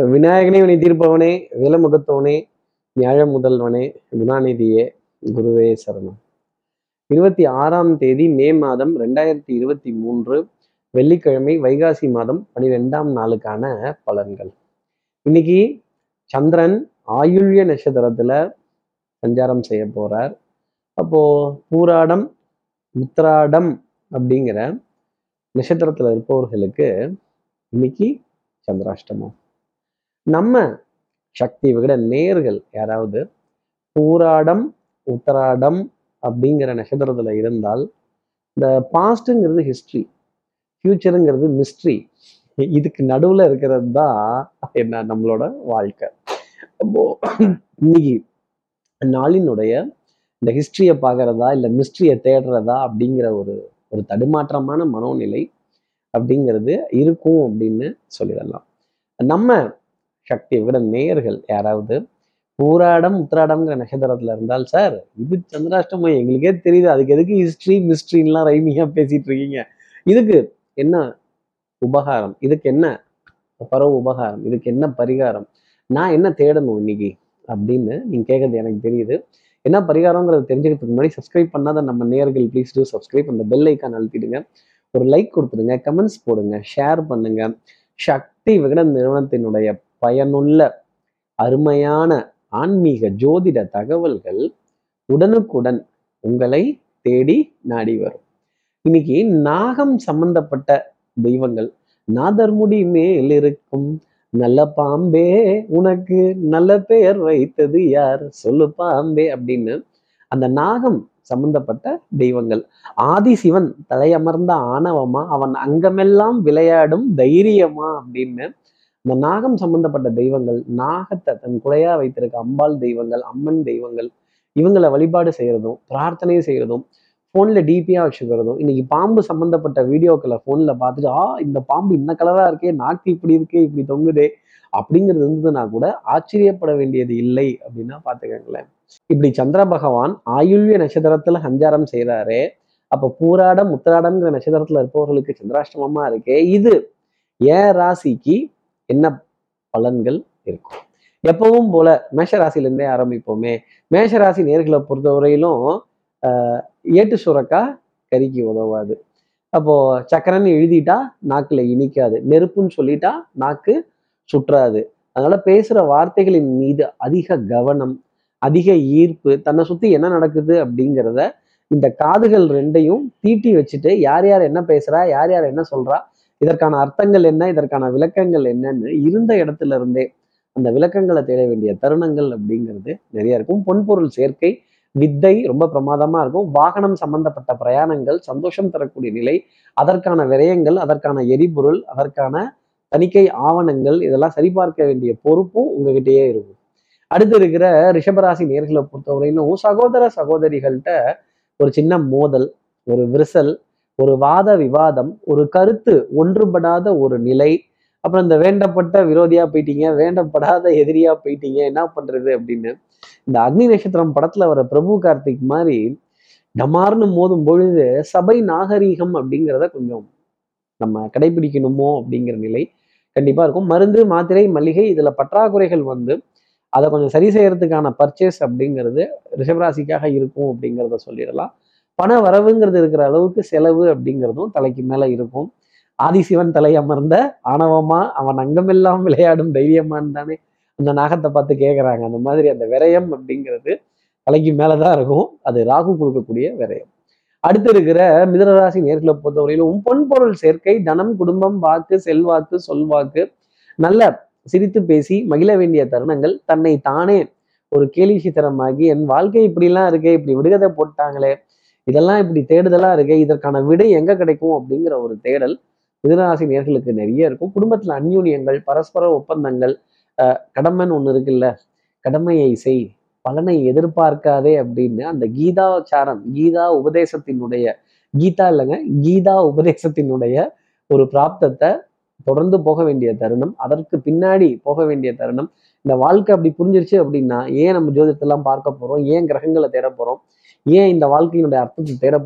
விநாயகனே வினை தீர்ப்பவனே வேலமுகத்தவனே நியாய முதல்வனே குணாநிதியே குருவே சரணம். இருபத்தி ஆறாம் தேதி மே மாதம் ரெண்டாயிரத்தி இருபத்தி மூன்று வெள்ளிக்கிழமை வைகாசி மாதம் பனிரெண்டாம் நாளுக்கான பலன்கள். இன்னைக்கு சந்திரன் ஆயுள்ய நட்சத்திரத்துல சஞ்சாரம் செய்ய போறார். அப்போ பூராடம் உத்திராடம் அப்படிங்கிற நட்சத்திரத்துல இருப்பவர்களுக்கு இன்னைக்கு சந்திராஷ்டமம். நம்ம சக்தி விகட நேர்கள் யாராவது பூராடம் உத்தராடம் அப்படிங்கிற நட்சத்திரத்தில் இருந்தால் இந்த பாஸ்ட்டுங்கிறது ஹிஸ்ட்ரி ஃப்யூச்சருங்கிறது மிஸ்ட்ரி இதுக்கு நடுவில் இருக்கிறது தான் என்ன நம்மளோட வாழ்க்கை. அப்போ இன்னைக்கு நாளினுடைய இந்த ஹிஸ்ட்ரியை பார்க்குறதா இல்லை மிஸ்ட்ரியை தேடுறதா அப்படிங்கிற ஒரு ஒரு தடுமாற்றமான மனோநிலை அப்படிங்கிறது இருக்கும் அப்படின்னு சொல்லிடலாம். நம்ம சக்தி விகடன் நேயர்கள் யாராவது? பூராடம் உத்திராடம்ங்கிற நட்சத்திரத்துல இருந்தால் சார் இது சந்திராஷ்டமம் எங்களுக்கே தெரியுது. அதுக்கு எதுக்கு ஹிஸ்ட்ரி மிஸ்ட்ரின்லாம் ரைமியா பேசிட்டு இருக்கீங்க. இதுக்கு என்ன உபகாரம்? இதுக்கு என்ன பரவ உபகாரம்? இதுக்கு என்ன பரிகாரம்? நான் என்ன தேடணும் இன்னைக்கு? அப்படின்னு நீங்க கேட்கறது எனக்கு தெரியுது. என்ன பரிகாரங்கிறத தெரிஞ்சுக்கிறதுக்கு முன்னாடி சப்ஸ்கிரைப் பண்ணாத நம்ம நேர்கள் ப்ளீஸ் டூ சப்ஸ்கிரைப் அந்த பெல் ஐக்கான் அழுத்திடுங்க. ஒரு லைக் கொடுத்துடுங்க கமெண்ட்ஸ் போடுங்க ஷேர் பண்ணுங்க. சக்தி விகடன் நிறுவனத்தினுடைய பயனுள்ள அருமையான ஆன்மீக ஜோதிட தகவல்கள் உடனுக்குடன் உங்களை தேடி நாடி வரும். இன்னைக்கு நாகம் சம்பந்தப்பட்ட தெய்வங்கள் நாதர்முடி மேல் இருக்கும் நல்ல பாம்பே உனக்கு நல்ல பெயர் வைத்தது யார்? சொல்லு பாம்பே அப்படின்னு அந்த நாகம் சம்பந்தப்பட்ட தெய்வங்கள். ஆதி சிவன் தலையமர்ந்த ஆணவமா? அவன் அங்கமெல்லாம் விளையாடும் தைரியமா? அப்படின்னு இந்த நாகம் சம்பந்தப்பட்ட தெய்வங்கள் நாகத்தை தன் குறையா வைத்திருக்க அம்பாள் தெய்வங்கள் அம்மன் தெய்வங்கள் இவங்களை வழிபாடு செய்யறதும் பிரார்த்தனை செய்யறதும் ஃபோனில் டிபியாக வச்சுக்கிறதும் இன்னைக்கு பாம்பு சம்பந்தப்பட்ட வீடியோக்களை ஃபோனில் பார்த்துட்டு ஆ இந்த பாம்பு இந்த கலராக இருக்கே நாக்கு இப்படி இருக்கே இப்படி தொங்குதே அப்படிங்கிறது இருந்ததுன்னா கூட ஆச்சரியப்பட வேண்டியது இல்லை அப்படின்னா பார்த்துக்கங்களேன். இப்படி சந்திர பகவான் ஆயுள்ய நட்சத்திரத்துல சஞ்சாரம் செய்யறாரு அப்ப பூராடம் உத்திராடம்ங்கிற நட்சத்திரத்துல இருப்பவர்களுக்கு சந்திராஷ்டமமா இருக்கே இது ஏ ராசிக்கு என்ன பலன்கள் இருக்கும்? எப்பவும் போல மேஷராசிலேருந்தே ஆரம்பிப்போமே. மேஷராசி நேர்களை பொறுத்தவரையிலும் ஆஹ் ஏட்டு சுரக்கா கறிக்கு உதவாது. அப்போ சக்கரன்னு எழுதிட்டா நாக்குல இனிக்காது. நெருப்புன்னு சொல்லிட்டா நாக்கு சுற்றாது. அதனால பேசுற வார்த்தைகளின் மீது அதிக கவனம் அதிக ஈர்ப்பு தன்னை சுத்தி என்ன நடக்குது அப்படிங்கிறத இந்த காதுகள் ரெண்டையும் தீட்டி வச்சுட்டு யார் யார் என்ன பேசுறா யார் யார் என்ன சொல்றா இதற்கான அர்த்தங்கள் என்ன? இதற்கான விளக்கங்கள் என்னன்னு இருந்த இடத்துல இருந்தே அந்த விளக்கங்களை தேட வேண்டிய தருணங்கள் அப்படிங்கிறது நிறைய இருக்கும். பொன்பொருள் சேர்க்கை வித்தை ரொம்ப பிரமாதமா இருக்கும். வாகனம் சம்பந்தப்பட்ட பிரயாணங்கள் சந்தோஷம் தரக்கூடிய நிலை அதற்கான விரயங்கள் அதற்கான எரிபொருள் அதற்கான தணிக்கை ஆவணங்கள் இதெல்லாம் சரிபார்க்க வேண்டிய பொறுப்பும் உங்ககிட்டயே இருக்கும். அடுத்து இருக்கிற ரிஷபராசி நேர்களை பொறுத்தவரையிலும் சகோதர சகோதரிகள்கிட்ட ஒரு சின்ன மோதல் ஒரு விரிசல் ஒரு வாத விவாதம் ஒரு கருத்து ஒன்றுபடாத ஒரு நிலை அப்புறம் இந்த வேண்டப்பட்ட விரோதியா போயிட்டீங்க வேண்டப்படாத எதிரியா போயிட்டீங்க என்ன பண்றது அப்படின்னு இந்த அக்னி நட்சத்திரம் படத்துல வர பிரபு கார்த்திக் மாதிரி டமார்னு மோதும் பொழுது சபை நாகரீகம் அப்படிங்கிறத கொஞ்சம் நம்ம கடைபிடிக்கணுமோ அப்படிங்கிற நிலை கண்டிப்பா இருக்கும். மருந்து மாத்திரை மளிகை இதுல பற்றாக்குறைகள் வந்து அதை கொஞ்சம் சரி செய்யறதுக்கான பர்ச்சேஸ் அப்படிங்கிறது ரிஷபராசிக்காக இருக்கும் அப்படிங்கிறத சொல்லிடலாம். பண வரவுங்கிறது இருக்கிற அளவுக்கு செலவு அப்படிங்கிறதும் தலைக்கு மேல இருக்கும். ஆதிசிவன் தலை அமர்ந்த ஆணவமா அவன் அங்கமெல்லாம் விளையாடும் தைரியமான்னு தானே அந்த நாகத்தை பார்த்து கேட்குறாங்க அந்த மாதிரி அந்த விரயம் அப்படிங்கிறது தலைக்கு மேலதான் இருக்கும். அது ராகு கொடுக்கக்கூடிய விரயம். அடுத்து இருக்கிற மிதனராசி நேர்களை பொறுத்தவரையிலும் பொன்பொருள் சேர்க்கை தனம் குடும்பம் வாக்கு செல்வாக்கு சொல்வாக்கு. நல்ல சிரித்து பேசி மகிழ வேண்டிய தருணங்கள் தன்னை தானே ஒரு கேலி சித்திரமாகி என் வாழ்க்கை இப்படிலாம் இருக்கே இப்படி விடுகதை போட்டாங்களே இதெல்லாம் இப்படி தேடுதலா இருக்கு இதற்கான விடை எங்க கிடைக்கும் அப்படிங்கிற ஒரு தேடல் மிதனராசி நேர்களுக்கு நிறைய இருக்கும். குடும்பத்துல அந்யூன்யங்கள் பரஸ்பர ஒப்பந்தங்கள் கடமைன்னு ஒண்ணு இருக்குல்ல கடமையை செய் பலனை எதிர்பார்க்காதே அப்படின்னு அந்த கீதாச்சாரம் கீதா உபதேசத்தினுடைய கீதா இல்லைங்க கீதா உபதேசத்தினுடைய ஒரு பிராப்தத்தை தொடர்ந்து போக வேண்டிய தருணம் அதற்கு பின்னாடி போக வேண்டிய தருணம். இந்த வாழ்க்கை அப்படி புரிஞ்சிருச்சு அப்படின்னா ஏன் நம்ம ஜோதிடத்தெல்லாம் பார்க்க போறோம்? ஏன் கிரகங்களை தேட போறோம்? ஏன் இந்த வாழ்க்கையினுடைய அர்த்தத்தை தேட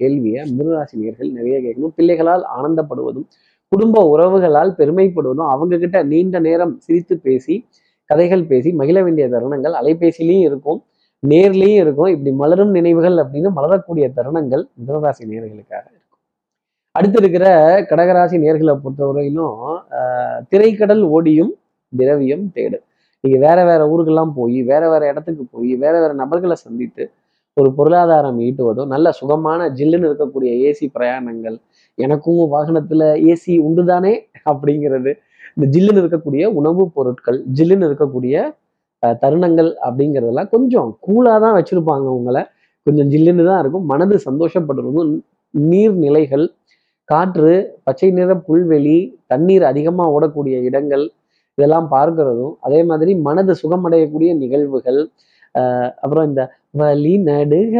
கேள்வியை மிருகராசி நேர்கள் நிறைய கேட்கணும். பிள்ளைகளால் ஆனந்தப்படுவதும் குடும்ப உறவுகளால் பெருமைப்படுவதும் அவங்க கிட்ட நீண்ட நேரம் சிரித்து பேசி கதைகள் பேசி மகிழ வேண்டிய தருணங்கள் அலைபேசிலையும் இருக்கும் நேர்லேயும் இருக்கும். இப்படி மலரும் நினைவுகள் அப்படின்னு மலரக்கூடிய தருணங்கள் மிதனராசி நேர்களுக்காக இருக்கும். அடுத்து இருக்கிற கடகராசி நேர்களை பொறுத்தவரையிலும் திரைக்கடல் ஓடியும் திரவியம் தேடு. நீங்கள் வேற வேற ஊருக்கெல்லாம் போய் வேற வேற இடத்துக்கு போய் வேற வேற நபர்களை சந்தித்து ஒரு பொருளாதாரம் ஈட்டுவதும் நல்ல சுகமான ஜில்லுன்னு இருக்கக்கூடிய ஏசி பிரயாணங்கள் எனக்கும் வாகனத்துல ஏசி உண்டுதானே அப்படிங்கிறது இந்த ஜில்லுன்னு இருக்கக்கூடிய உணவுப் பொருட்கள் ஜில்லுன்னு இருக்கக்கூடிய தருணங்கள் அப்படிங்கிறதெல்லாம் கொஞ்சம் கூலாக தான் வச்சிருப்பாங்க உங்களை. கொஞ்சம் ஜில்லுன்னு தான் இருக்கும். மனது சந்தோஷப்படுறதும் நீர்நிலைகள் காற்று பச்சை நிற புல்வெளி தண்ணீர் அதிகமாக ஓடக்கூடிய இடங்கள் இதெல்லாம் பார்க்கிறதும் அதே மாதிரி மனது சுகமடையக்கூடிய நிகழ்வுகள் அப்புறம் இந்த வழி நடுக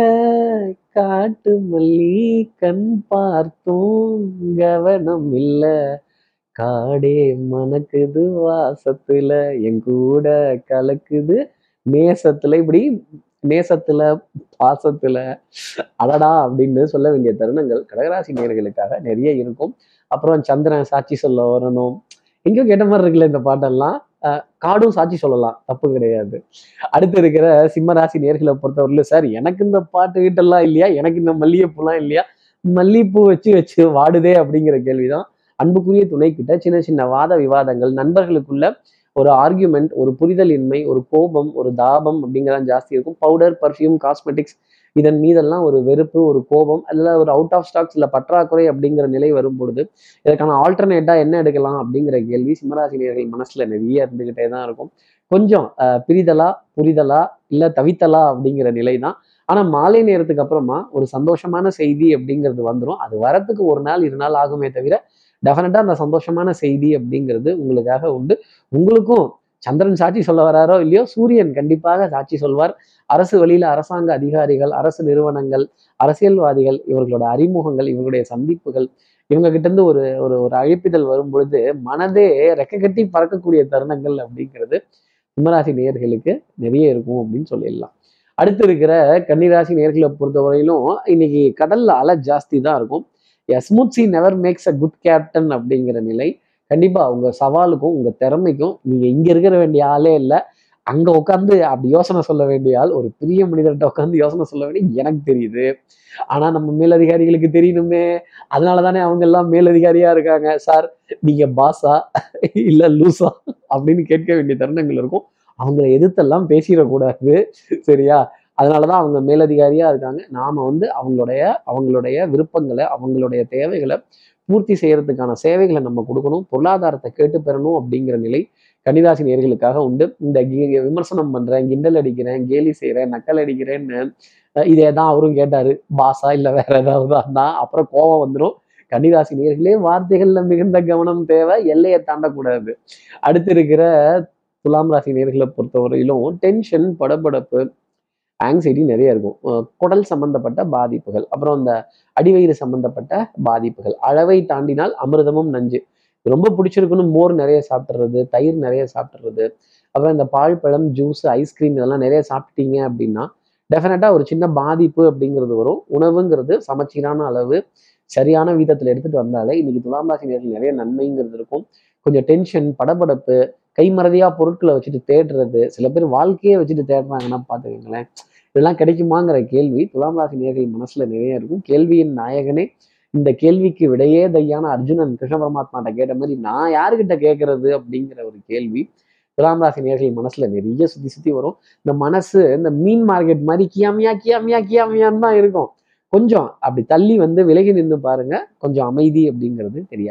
காட்டு மல்லி கண் பார்த்தும் கவனம் இல்ல. காடே மணக்குது வாசத்துல என் கூட கலக்குது. நேசத்துல இப்படி நேசத்துல பாசத்துல அடடா அப்படின்னு சொல்ல வேண்டிய தருணங்கள் கடகராசி நேர்களுக்காக நிறைய இருக்கும். அப்புறம் சந்திரன் சாட்சி சொல்ல வரணும். எங்கேயோ கேட்ட மாதிரி இருக்குல்ல இந்த பாட்டெல்லாம். காடும் சாட்சி சொல்லலாம். தப்பு கிடையாது. அடுத்து இருக்கிற சிம்மராசி நேர்களை பொறுத்தவரையிலும் சார் எனக்கு இந்த பாட்டு வீட்டெல்லாம் இல்லையா? எனக்கு இந்த மல்லிகைப்பூலாம் இல்லையா? மல்லிகைப்பூ வச்சு வச்சு வாடுதே அப்படிங்கிற கேள்விதான் அன்புக்குரிய துணை கிட்ட சின்ன சின்ன வாத விவாதங்கள் நண்பர்களுக்குள்ள ஒரு ஆர்கியூமெண்ட் ஒரு புரிதல் இன்மை ஒரு கோபம் ஒரு தாபம் அப்படிங்கிறதான் ஜாஸ்தி இருக்கும். பவுடர் பர்ஃப்யூம் காஸ்மெட்டிக்ஸ் இதன் மீதெல்லாம் ஒரு வெறுப்பு ஒரு கோபம் இல்லை ஒரு அவுட் ஆஃப் ஸ்டாக்ஸ் இல்லை பற்றாக்குறை அப்படிங்கிற நிலை வரும் பொழுது இதற்கான ஆல்டர்னேட்டாக என்ன எடுக்கலாம் அப்படிங்கிற கேள்வி சிம்மராசினியர்கள் மனசில் நிறைய இருந்துக்கிட்டே தான் இருக்கும். கொஞ்சம் பிரிதலா புரிதலா இல்லை தவித்தலா அப்படிங்கிற நிலை தான். ஆனால் மாலை நேரத்துக்கு அப்புறமா ஒரு சந்தோஷமான செய்தி அப்படிங்கிறது வந்துடும் அது வரத்துக்கு ஒரு நாள் இரு நாள் ஆகுமே தவிர டெஃபினட்டாக அந்த சந்தோஷமான செய்தி அப்படிங்கிறது உங்களுக்காக உண்டு. உங்களுக்கும் சந்திரன் சாட்சி சொல்ல வராரோ இல்லையோ சூரியன் கண்டிப்பாக சாட்சி சொல்வார். அரசு வழியில அரசாங்க அதிகாரிகள் அரசு நிறுவனங்கள் அரசியல்வாதிகள் இவர்களோட அறிமுகங்கள் இவர்களுடைய சந்திப்புகள் இவங்க கிட்ட இருந்து ஒரு ஒரு ஒரு அழைப்பிதழ் வரும் பொழுது மனதே ரெக்க கட்டி பறக்கக்கூடிய தருணங்கள் அப்படிங்கிறது சிம்மராசி நேர்களுக்கு நிறைய இருக்கும் அப்படின்னு சொல்லிடலாம். அடுத்து இருக்கிற கன்னிராசி நேர்களை பொறுத்தவரையிலும் இன்னைக்கு கடல்ல அலை ஜாஸ்தி தான் இருக்கும். Smooth never makes a good captain அப்படிங்கிற நிலை. கண்டிப்பாக உங்கள் சவாலுக்கும் உங்கள் திறமைக்கும் நீங்கள் இங்கே இருக்கிற வேண்டிய ஆளே இல்லை. அங்கே உட்காந்து அப்படி யோசனை சொல்ல வேண்டிய ஆள் ஒரு பெரிய மனிதர்கிட்ட உட்காந்து யோசனை சொல்ல வேண்டிய எனக்கு தெரியுது. ஆனால் நம்ம மேலதிகாரிகளுக்கு தெரியணுமே. அதனால தானே அவங்க எல்லாம் மேலதிகாரியாக இருக்காங்க. சார் நீங்கள் பாஸா இல்லை லூசா அப்படின்னு கேட்க வேண்டிய தருணங்கள் இருக்கும். அவங்கள எதிர்த்தெல்லாம் பேசிடக்கூடாது. சரியா? அதனாலதான் அவங்க மேலதிகாரியா இருக்காங்க. நாம வந்து அவங்களுடைய அவங்களுடைய விருப்பங்களை அவங்களுடைய தேவைகளை பூர்த்தி செய்யறதுக்கான சேவைகளை நம்ம கொடுக்கணும். பொருளாதாரத்தை கேட்டு பெறணும் அப்படிங்கிற நிலை கன்னிராசி நேர்களுக்காக உண்டு. இந்த விமர்சனம் பண்றேன் கிண்டல் அடிக்கிறேன் கேலி செய்கிறேன் நக்கல் அடிக்கிறேன்னு இதே தான் அவரும் கேட்டாரு. பாசா இல்லை வேற ஏதாவது தான் அப்புறம் கோபம் வந்துடும் கன்னிராசி நேர்களே வார்த்தைகள்ல மிகுந்த கவனம் தேவை. எல்லையை தாண்டக்கூடாது. அடுத்து இருக்கிற துலாம் ராசி நேர்களை பொறுத்தவரையிலும் டென்ஷன் படபடப்பு ஆங்ஸைட்டி நிறைய இருக்கும். குடல் சம்பந்தப்பட்ட பாதிப்புகள் அப்புறம் இந்த அடிவயிறு சம்பந்தப்பட்ட பாதிப்புகள் அளவை தாண்டினால் அமிர்தமும் நஞ்சு. ரொம்ப பிடிச்சிருக்குன்னு மோர் நிறைய சாப்பிட்றது தயிர் நிறைய சாப்பிட்றது அப்புறம் இந்த பால் பழம் ஜூஸ் ஐஸ்கிரீம் இதெல்லாம் நிறைய சாப்பிட்டீங்க அப்படின்னா டெஃபினட்டாக ஒரு சின்ன பாதிப்பு அப்படிங்கிறது வரும். உணவுங்கிறது சமச்சீரான அளவு சரியான வீதத்தில் எடுத்துகிட்டு வந்தாலே இன்னைக்கு துலாம் ராசி நேரத்தில் நிறைய நன்மைங்கிறது இருக்கும். கொஞ்சம் டென்ஷன் படபடப்பு கைமறதியாக பொருட்களை வச்சுட்டு தேடுறது சில பேர் வாழ்க்கையே வச்சுட்டு தேடுறாங்கன்னா பார்த்துக்கோங்களேன் இதெல்லாம் கிடைக்குமாங்கிற கேள்வி துலாம் ராசி நேர்கள் மனசில் நிறைய இருக்கும். கேள்வியின் நாயகனே இந்த கேள்விக்கு விடையே தையான அர்ஜுனன் கிருஷ்ண பரமாத்மாட்ட கேட்ட மாதிரி நான் யாருக்கிட்ட கேட்கறது அப்படிங்கிற ஒரு கேள்வி துலாம் ராசி நேர்கள் மனசுல நிறைய சுத்தி சுத்தி வரும். இந்த மனசு இந்த மீன் மார்க்கெட் மாதிரி கியாமியா கியாமியா கியாமியான்னு தான் இருக்கும். கொஞ்சம் அப்படி தள்ளி வந்து விலகி நின்று பாருங்க. கொஞ்சம் அமைதி அப்படிங்கிறது தெரிய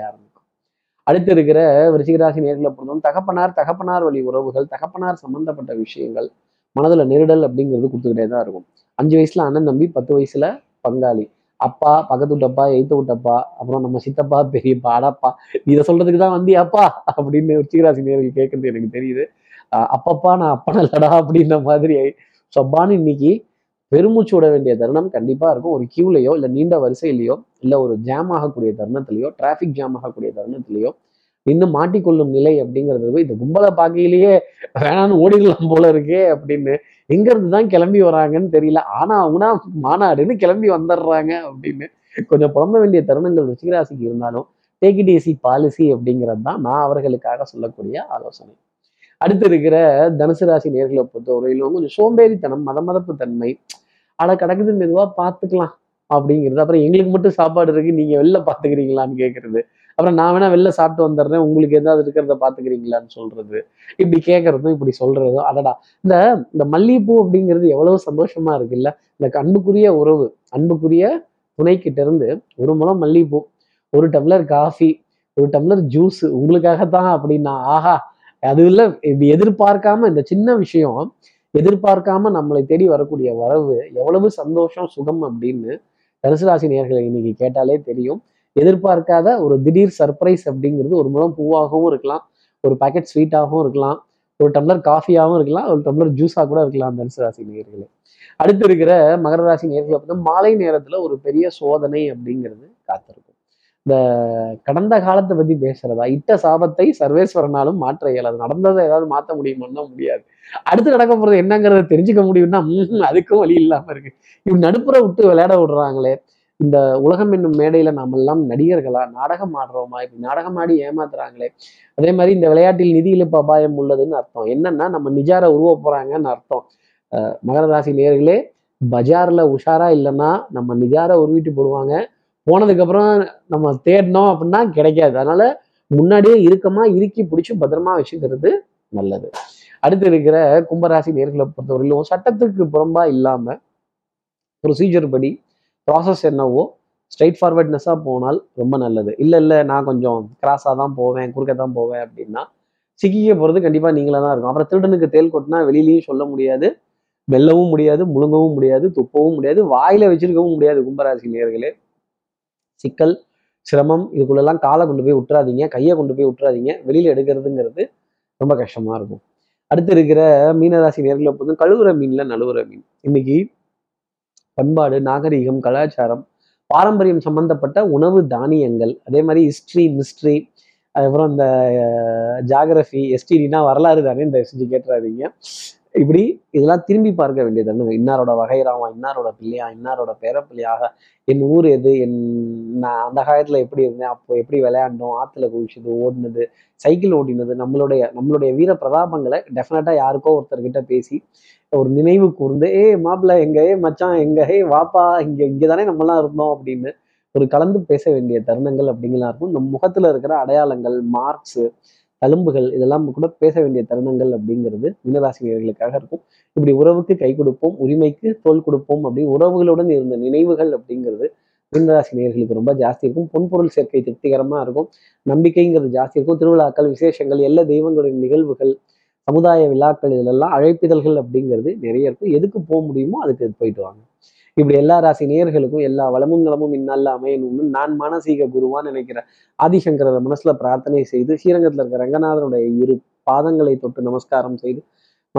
அடுத்து இருக்கிற விருச்சிகராசி நேர்களை பொறுத்தவரை தகப்பனார் தகப்பனார் வழி உறவுகள் தகப்பனார் சம்பந்தப்பட்ட விஷயங்கள் மனதில் நெருடல் அப்படிங்கிறது கொடுத்துக்கிட்டே தான் இருக்கும். அஞ்சு வயசுல அண்ணன் தம்பி பத்து வயசுல பங்காளி. அப்பா பக்கத்து விட்டப்பா எய்த்த விட்டப்பா அப்புறம் நம்ம சித்தப்பா பெரியப்பா அடப்பா இதை சொல்றதுக்கு தான் வந்து அப்பா அப்படின்னு ருச்சிகராசி நேர்கள் கேட்கறது எனக்கு தெரியுது. அப்பப்பா நான் அப்பா இல்லடா அப்படின்ற மாதிரி சொப்பான்னு இன்னைக்கு பெருமூச்சு விட வேண்டிய தருணம் கண்டிப்பா இருக்கும். ஒரு கியூலையோ இல்லை நீண்ட வரிசையிலையோ இல்லை ஒரு ஜாம் ஆகக்கூடிய தருணத்திலையோ டிராஃபிக் ஜாம் ஆகக்கூடிய தருணத்திலையோ நின்று மாட்டிக்கொள்ளும் நிலை அப்படிங்கிறது இந்த கும்பலை பார்க்கையிலேயே வேணான்னு ஓடிடலாம் போல இருக்கே அப்படின்னு எங்கேருந்து தான் கிளம்பி வராங்கன்னு தெரியல. ஆனா அவங்கன்னா மாநாடுன்னு கிளம்பி வந்துடுறாங்க அப்படின்னு கொஞ்சம் புலம்ப வேண்டிய தருணங்கள் ருச்சிகராசிக்கு இருந்தாலும் டேக் இட் ஏசி பாலிசி அப்படிங்கிறது தான் நான் அவர்களுக்காக சொல்லக்கூடிய ஆலோசனை. அடுத்து இருக்கிற தனுசு ராசி நேர்களை பொறுத்தவரையிலும் கொஞ்சம் சோம்பேறித்தனம் மத மதப்பு தன்மை அட கிடக்குது மெதுவாக பார்த்துக்கலாம் அப்படிங்கிறது. அப்புறம் எங்களுக்கு மட்டும் சாப்பாடு இருக்கு நீங்க வெளில பாத்துக்கிறீங்களான்னு கேட்கறது அப்புறம் நான் வேணா வெளில சாப்பிட்டு வந்துடுறேன் உங்களுக்கு ஏதாவது இருக்கிறத பாத்துக்கிறீங்களான்னு சொல்றது. இப்படி கேட்கறதும் இப்படி சொல்றதும் அடடா. இந்த இந்த மல்லிகைப்பூ அப்படிங்கிறது எவ்வளவு சந்தோஷமா இருக்குல்ல? இந்த அன்புக்குரிய உறவு அன்புக்குரிய துணை கிட்ட இருந்து ஒரு முளம் மல்லிகைப்பூ ஒரு டம்ளர் காஃபி ஒரு டம்ளர் ஜூஸ் உங்களுக்காகத்தான் அப்படின்னா ஆஹா அது இல்லை இப்படி எதிர்பார்க்காம இந்த சின்ன விஷயம் எதிர்பார்க்காம நம்மளை தேடி வரக்கூடிய வரவு எவ்வளவு சந்தோஷம் சுகம் அப்படின்னு தனுசுராசி நேர்களை இன்னைக்கு கேட்டாலே தெரியும். எதிர்பார்க்காத ஒரு திடீர் சர்ப்ரைஸ் அப்படிங்கிறது ஒரு முழம் பூவாகவும் இருக்கலாம் ஒரு பாக்கெட் ஸ்வீட்டாகவும் இருக்கலாம் ஒரு டம்ளர் காஃபியாகவும் இருக்கலாம் ஒரு டம்ளர் ஜூஸாக கூட இருக்கலாம் தனுசு ராசி நேர்களை அடுத்து இருக்கிற மகர ராசி நேர்களை பார்த்தா மாலை நேரத்தில் ஒரு பெரிய சோதனை அப்படிங்கிறது காத்திருக்கும். இந்த கடந்த காலத்தை பத்தி பேசுறதா? இட்ட சாபத்தை சர்வேஸ்வரனாலும் மாற்ற இயலாது. நடந்ததை ஏதாவது மாற்ற முடியுமான்னா முடியாது. அடுத்து நடக்க போறது என்னங்கிறத தெரிஞ்சுக்க முடியும்னா அதுக்கும் வழி இல்லாம இருக்கு. இவ் நடுப்புற விட்டு விளையாட விடுறாங்களே. இந்த உலகம் என்னும் மேடையில நாமெல்லாம் நடிகர்களா? நாடகம் ஆடுறோமா? இப்படி நாடகம் ஆடி ஏமாத்துறாங்களே. அதே மாதிரி இந்த விளையாட்டில் நிதி இழப்பு அபாயம் உள்ளதுன்னு அர்த்தம். என்னன்னா நம்ம நிஜார உருவ போறாங்கன்னு அர்த்தம். மகர ராசி நேர்களே பஜார்ல உஷாரா இல்லைன்னா நம்ம நிஜார உருவிட்டு போடுவாங்க. போனதுக்கப்புறம் நம்ம தேடினோம் அப்படின்னா கிடைக்காது. அதனால முன்னாடியே இறுக்கமா இறுக்கி பிடிச்சி பத்திரமா வச்சுக்கிறது நல்லது. அடுத்து இருக்கிற கும்பராசி நேர்களை பொறுத்தவரையிலும் சட்டத்துக்கு புறம்பா இல்லாம ப்ரொசீஜர் படி ப்ராசஸ் என்னவோ ஸ்ட்ரைட் ஃபார்வர்ட்னஸாக போனால் ரொம்ப நல்லது. இல்லை இல்லை நான் கொஞ்சம் கிராஸாக தான் போவேன் குறுக்க தான் போவேன் அப்படின்னா சிக்கிக்க போகிறது கண்டிப்பாக நீங்களாக தான் இருக்கும். அப்புறம் திருடனுக்கு தேல் கொட்டினா வெளியிலையும் சொல்ல முடியாது. வெல்லவும் முடியாது முழுங்கவும் முடியாது துப்பவும் முடியாது வாயில வச்சிருக்கவும் முடியாது கும்பராசி நேர்களே. சிக்கல் சிரமம் இதுக்குள்ளெல்லாம் காலை கொண்டு போய் விட்டுறாதீங்க கையை கொண்டு போய் விட்டுறாதீங்க வெளியில எடுக்கிறதுங்கிறது ரொம்ப கஷ்டமா இருக்கும். அடுத்து இருக்கிற மீனராசி நேர்களை பொறுத்து கழுவுற மீன்ல நழுவுற மீன். இன்னைக்கு பண்பாடு நாகரிகம் கலாச்சாரம் பாரம்பரியம் சம்பந்தப்பட்ட உணவு தானியங்கள் அதே மாதிரி ஹிஸ்ட்ரி மிஸ்ட்ரி அதுக்கப்புறம் இந்த ஜாகிரபி எஸ்டிடினா வரலாறு தானே இந்த எஸ்டி கேட்டுறாதீங்க. இப்படி இதெல்லாம் திரும்பி பார்க்க வேண்டிய தருணம் இன்னாரோட வகைராவா இன்னாரோட பிள்ளையா இன்னாரோட பேரப்பிள்ளையாக என் ஊர் எது என் நான் அந்த காலத்துல எப்படி இருந்தேன் அப்போ எப்படி விளையாண்டோம் ஆற்றுல குளிச்சது ஓடினது சைக்கிள் ஓடினது நம்மளுடைய நம்மளுடைய வீர பிரதாபங்களை டெஃபினட்டா யாருக்கோ ஒருத்தர்கிட்ட பேசி ஒரு நினைவு கூர்ந்து ஏ மாப்பிள்ள எங்க ஏ மச்சான் எங்க ஏ வாப்பா இங்க தானே நம்மலாம் இருந்தோம் அப்படின்னு ஒரு கலந்து பேச வேண்டிய தருணங்கள் அப்படிங்கலாம் இருக்கும். நம் முகத்துல இருக்கிற அடையாளங்கள் மார்க்ஸு தழும்புகள் இதெல்லாம் கூட பேச வேண்டிய தருணங்கள் அப்படிங்கிறது மீனராசினியர்களுக்காக இருக்கும். இப்படி உறவுக்கு கை கொடுப்போம் உரிமைக்கு தோல் கொடுப்போம் அப்படி உறவுகளுடன் இருந்த நினைவுகள் அப்படிங்கிறது மீனராசினியர்களுக்கு ரொம்ப ஜாஸ்தி இருக்கும். பொன்பொருள் சேர்க்கை திருப்திகரமாக இருக்கும். நம்பிக்கைங்கிறது ஜாஸ்தி இருக்கும். திருவிழாக்கள் விசேஷங்கள் எல்லா தெய்வங்களின் நிகழ்வுகள் சமுதாய விழாக்கள் இதிலெல்லாம் அழைப்பிதழ்கள் அப்படிங்கிறது நிறைய இருக்கும். எதுக்கு போக முடியுமோ அதுக்கு போயிட்டு வாங்க. இப்படி எல்லா ராசி நேர்களுக்கும் எல்லா வளமும் நலமும் இந்நாளில் அமையணும்னு நான் மானசீக குருவான்னு நினைக்கிறேன். ஆதிசங்கரர் மனசுல பிரார்த்தனை செய்து ஸ்ரீரங்கத்தில் இருக்கிற ரங்கநாதனுடைய இரு பாதங்களை தொட்டு நமஸ்காரம் செய்து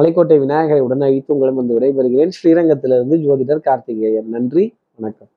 மலைக்கோட்டை விநாயகரை உடனே அழித்து உங்களும் வந்து விடைபெறுகிறேன். ஸ்ரீரங்கத்திலிருந்து ஜோதிடர் கார்த்திகேயன். நன்றி வணக்கம்.